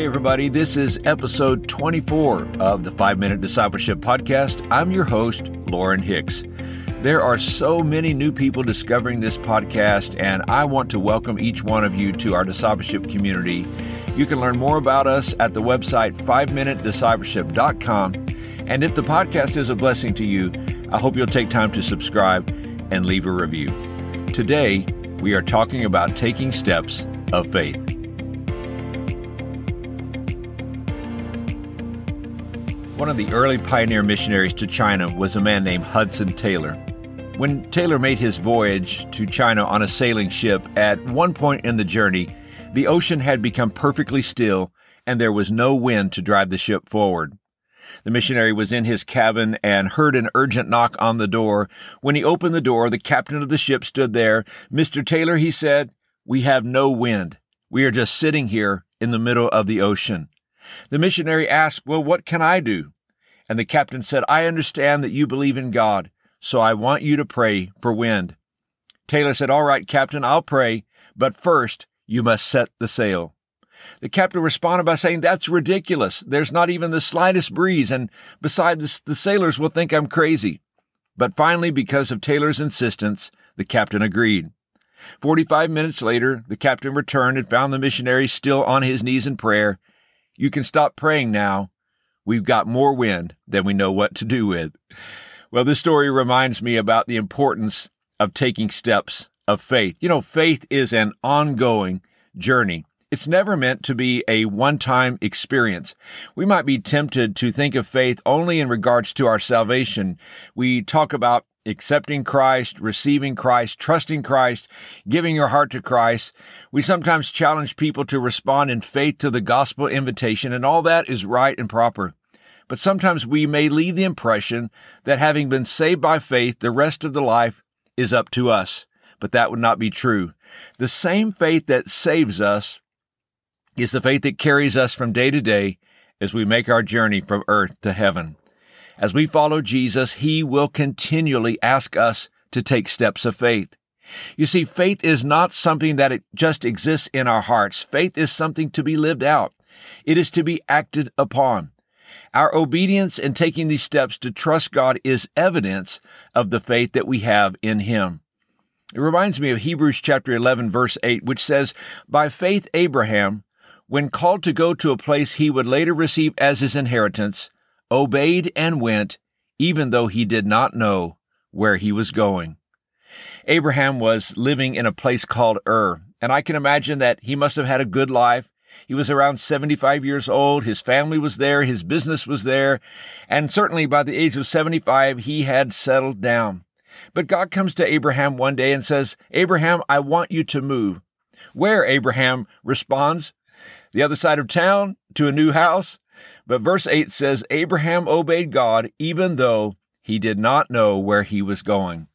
Hey, everybody, this is episode 24 of the 5 Minute Discipleship Podcast. I'm your host, Lauren Hicks. There are so many new people discovering this podcast, and I want to welcome each one of you to our discipleship community. You can learn more about us at the website 5minutediscipleship.com. And if the podcast is a blessing to you, I hope you'll take time to subscribe and leave a review. Today, we are talking about taking steps of faith. One of the early pioneer missionaries to China was a man named Hudson Taylor. When Taylor made his voyage to China on a sailing ship, at one point in the journey, the ocean had become perfectly still and there was no wind to drive the ship forward. The missionary was in his cabin and heard an urgent knock on the door. When he opened the door, the captain of the ship stood there. Mr. Taylor, he said, we have no wind. We are just sitting here in the middle of the ocean. The missionary asked, Well, what can I do? And the captain said, I understand that you believe in God, so I want you to pray for wind. Taylor said, All right, Captain, I'll pray, but first you must set the sail. The captain responded by saying, That's ridiculous. There's not even the slightest breeze, and besides, the sailors will think I'm crazy. But finally, because of Taylor's insistence, the captain agreed. Forty five minutes later, the captain returned and found the missionary still on his knees in prayer. You can stop praying now. We've got more wind than we know what to do with. Well, this story reminds me about the importance of taking steps of faith. You know, faith is an ongoing journey. It's never meant to be a one-time experience. We might be tempted to think of faith only in regards to our salvation. We talk about accepting Christ, receiving Christ, trusting Christ, giving your heart to Christ. We sometimes challenge people to respond in faith to the gospel invitation, and all that is right and proper. But sometimes we may leave the impression that having been saved by faith, the rest of the life is up to us. But that would not be true. The same faith that saves us is the faith that carries us from day to day as we make our journey from earth to heaven. As we follow Jesus, He will continually ask us to take steps of faith. You see, faith is not something that it just exists in our hearts. Faith is something to be lived out. It is to be acted upon. Our obedience in taking these steps to trust God is evidence of the faith that we have in Him. It reminds me of Hebrews chapter 11 verse 8, which says, By faith Abraham, when called to go to a place he would later receive as his inheritance, obeyed and went, even though he did not know where he was going. Abraham was living in a place called Ur, and I can imagine that he must have had a good life. He was around 75 years old. His family was there. His business was there. And certainly by the age of 75, he had settled down. But God comes to Abraham one day and says, Abraham, I want you to move. Where? Abraham responds, the other side of town to a new house. But verse 8 says, Abraham obeyed God even though he did not know where he was going.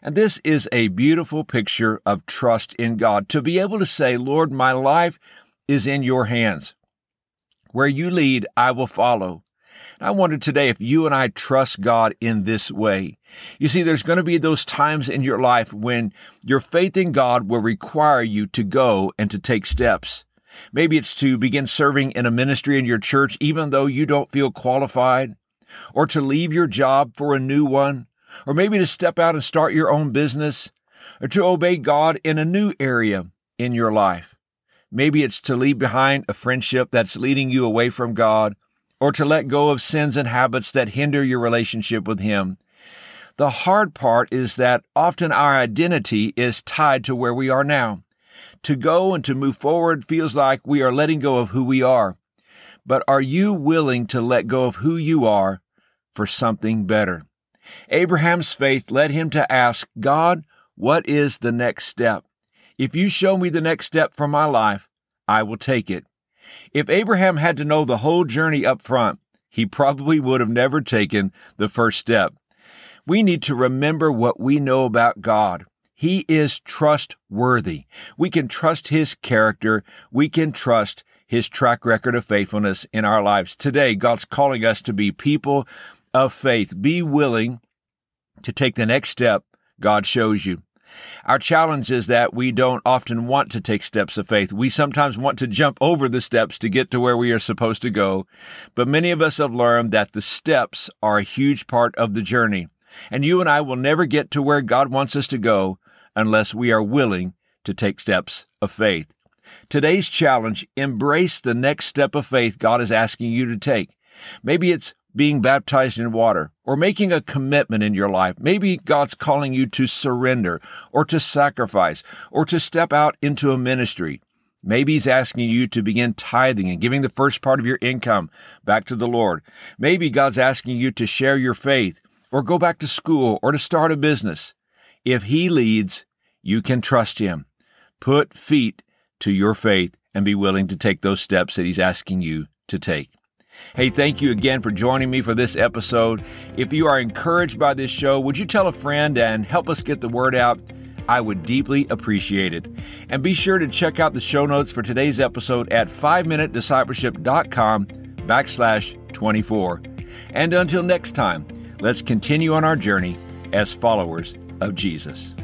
And this is a beautiful picture of trust in God to be able to say, Lord, my life is in your hands. Where you lead, I will follow. I wonder today if you and I trust God in this way. You see, there's going to be those times in your life when your faith in God will require you to go and to take steps. Maybe it's to begin serving in a ministry in your church even though you don't feel qualified, or to leave your job for a new one, or maybe to step out and start your own business, or to obey God in a new area in your life. Maybe it's to leave behind a friendship that's leading you away from God, or to let go of sins and habits that hinder your relationship with Him. The hard part is that often our identity is tied to where we are now. To go and to move forward feels like we are letting go of who we are. But are you willing to let go of who you are for something better? Abraham's faith led him to ask, God, what is the next step? If you show me the next step for my life, I will take it. If Abraham had to know the whole journey up front, he probably would have never taken the first step. We need to remember what we know about God. He is trustworthy. We can trust His character. We can trust His track record of faithfulness in our lives. Today, God's calling us to be people of faith. Be willing to take the next step God shows you. Our challenge is that we don't often want to take steps of faith. We sometimes want to jump over the steps to get to where we are supposed to go. But many of us have learned that the steps are a huge part of the journey. And you and I will never get to where God wants us to go unless we are willing to take steps of faith. Today's challenge, embrace the next step of faith God is asking you to take. Maybe it's being baptized in water or making a commitment in your life. Maybe God's calling you to surrender or to sacrifice or to step out into a ministry. Maybe he's asking you to begin tithing and giving the first part of your income back to the Lord. Maybe God's asking you to share your faith or go back to school or to start a business. If he leads, you can trust him. Put feet to your faith and be willing to take those steps that he's asking you to take. Hey, thank you again for joining me for this episode. If you are encouraged by this show, would you tell a friend and help us get the word out? I would deeply appreciate it. And be sure to check out the show notes for today's episode at 5minutediscipleship.com backslash 24. And until next time, let's continue on our journey as followers of Jesus.